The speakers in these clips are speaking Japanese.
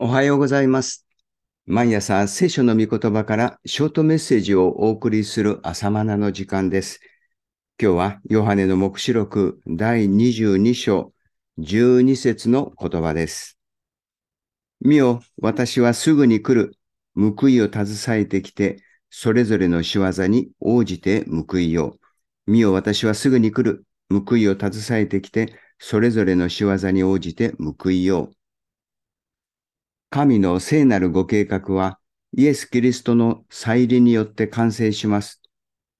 おはようございます。毎朝聖書の御言葉からショートメッセージをお送りする朝マナの時間です。今日はヨハネの目視録第22章12節の言葉です。見よ、私はすぐに来る。報いを携えてきて、それぞれの仕業に応じて報いよう。見よ、私はすぐに来る。報いを携えてきて、それぞれの仕業に応じて報いよう。神の聖なるご計画は、イエス・キリストの再臨によって完成します。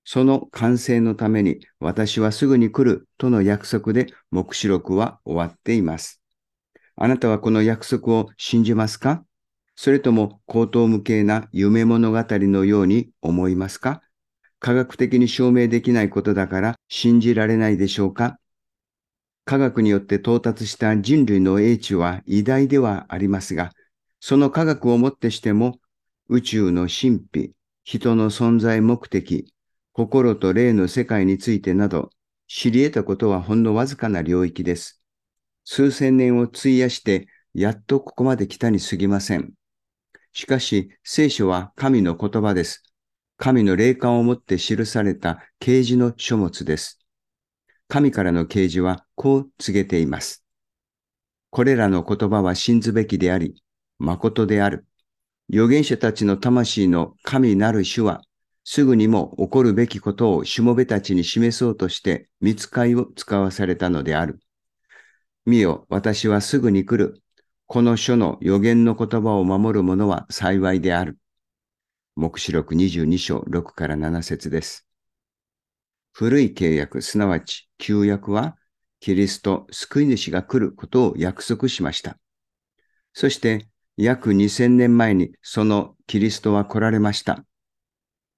その完成のために、私はすぐに来るとの約束で、目視録は終わっています。あなたはこの約束を信じますか？それとも口頭無形な夢物語のように思いますか？科学的に証明できないことだから信じられないでしょうか？科学によって到達した人類の英知は偉大ではありますが、その科学をもってしても、宇宙の神秘、人の存在目的、心と霊の世界についてなど、知り得たことはほんのわずかな領域です。数千年を費やして、やっとここまで来たに過ぎません。しかし、聖書は神の言葉です。神の霊感をもって記された啓示の書物です。神からの啓示はこう告げています。これらの言葉は信ずべきであり、誠である。預言者たちの魂の神なる主は、すぐにも起こるべきことをしもべたちに示そうとして、見つかいを使わされたのである。見よ、私はすぐに来る。この書の預言の言葉を守る者は幸いである。目視録22章6から7節です。古い契約、すなわち旧約は、キリスト、救い主が来ることを約束しました。そして、約2000年前にそのキリストは来られました。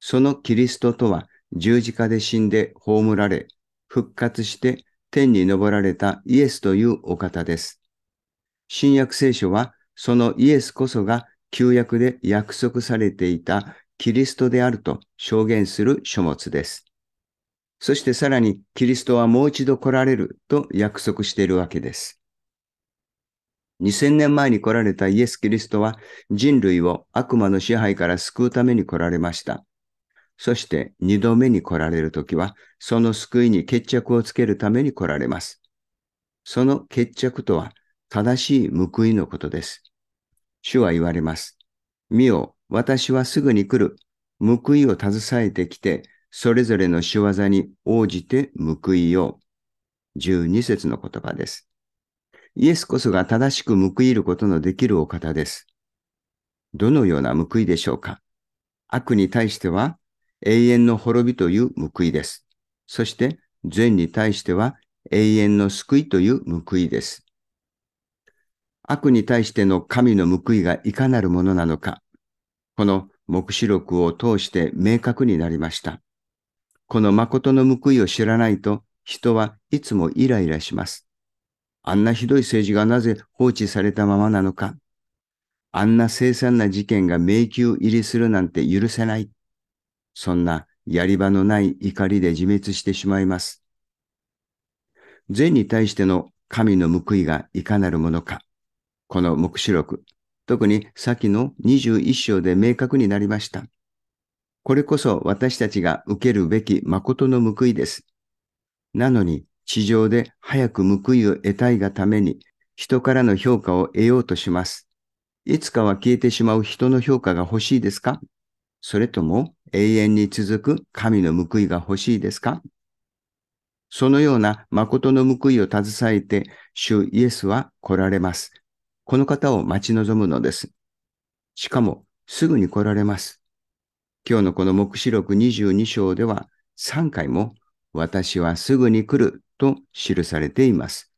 そのキリストとは十字架で死んで葬られ、復活して天に昇られたイエスというお方です。新約聖書はそのイエスこそが旧約で約束されていたキリストであると証言する書物です。そしてさらにキリストはもう一度来られると約束しているわけです。2000年前に来られたイエス・キリストは人類を悪魔の支配から救うために来られました。そして二度目に来られるときは、その救いに決着をつけるために来られます。その決着とは正しい報いのことです。主は言われます。見よ、私はすぐに来る。報いを携えてきて、それぞれの仕業に応じて報いよう。12節の言葉です。イエスこそが正しく報いることのできるお方です。どのような報いでしょうか悪に対しては永遠の滅びという報いです。そして善に対しては永遠の救いという報いです。悪に対しての神の報いがいかなるものなのか、この目視録を通して明確になりました。この誠の報いを知らないと人はいつもイライラします。あんなひどい政治がなぜ放置されたままなのか。あんな凄惨な事件が迷宮入りするなんて許せない。そんなやり場のない怒りで自滅してしまいます。善に対しての神の報いがいかなるものか。この目視録、特に先の21章で明確になりました。これこそ私たちが受けるべき誠の報いです。なのに、地上で早く報いを得たいがために人からの評価を得ようとします。いつかは消えてしまう人の評価が欲しいですか？それとも永遠に続く神の報いが欲しいですか？そのような誠の報いを携えて主イエスは来られます。この方を待ち望むのです。しかもすぐに来られます。今日のこの目視録22章では3回も私はすぐに来ると記されています。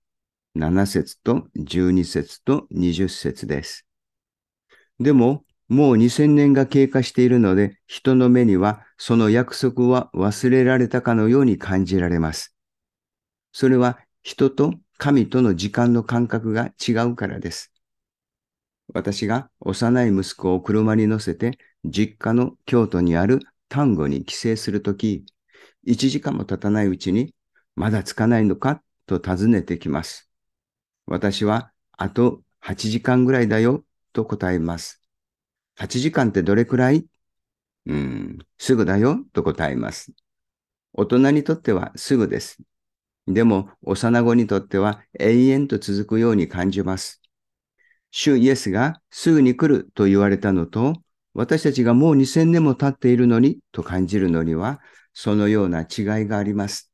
7節と12節と20節です。でも、もう2000年が経過しているので、人の目にはその約束は忘れられたかのように感じられます。それは人と神との時間の感覚が違うからです。私が幼い息子を車に乗せて実家の京都にある丹後に帰省するとき、1時間も経たないうちに、まだ着かないのかと尋ねてきます。私は、あと8時間ぐらいだよと答えます。8時間ってどれくらい？うん、すぐだよと答えます。大人にとってはすぐです。でも、幼子にとっては永遠と続くように感じます。主イエスがすぐに来ると言われたのと、私たちがもう2000年も経っているのにと感じるのには、そのような違いがあります。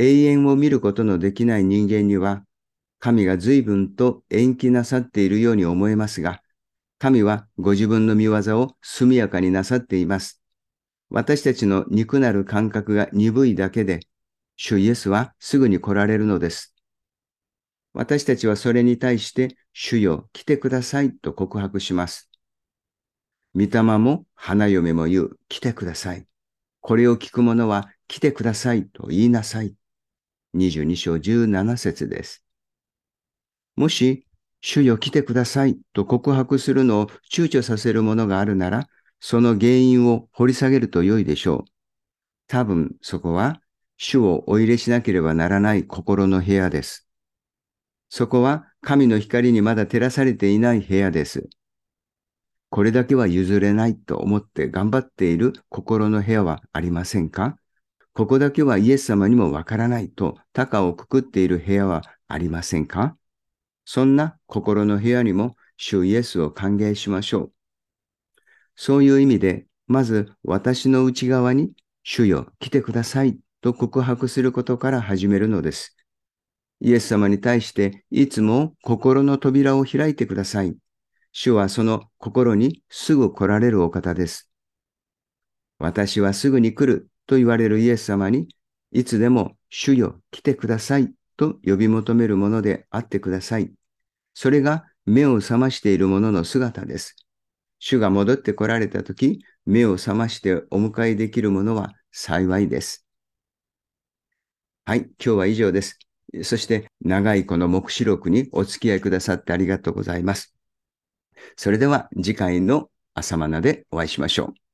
永遠を見ることのできない人間には、神が随分と延期なさっているように思えますが、神はご自分の見業を速やかになさっています。私たちの肉なる感覚が鈍いだけで、主イエスはすぐに来られるのです。私たちはそれに対して、主よ、来てくださいと告白します。御霊も花嫁も言う、来てください。これを聞く者は来てくださいと言いなさい。22章17節です。もし、主よ来てくださいと告白するのを躊躇させるものがあるなら、その原因を掘り下げると良いでしょう。多分そこは、主をお入れしなければならない心の部屋です。そこは神の光にまだ照らされていない部屋です。これだけは譲れないと思って頑張っている心の部屋はありませんか？ここだけはイエス様にもわからないと高をくくっている部屋はありませんか？そんな心の部屋にも主イエスを歓迎しましょう。そういう意味で、まず私の内側に主よ来てくださいと告白することから始めるのです。イエス様に対していつも心の扉を開いてください。主はその心にすぐ来られるお方です。私はすぐに来ると言われるイエス様に、いつでも主よ来てくださいと呼び求めるものであってください。それが目を覚ましている者の姿です。主が戻って来られたとき、目を覚ましてお迎えできる者は幸いです。はい、今日は以上です。そして長いこの目視録にお付き合いくださってありがとうございます。それでは次回の朝マナでお会いしましょう。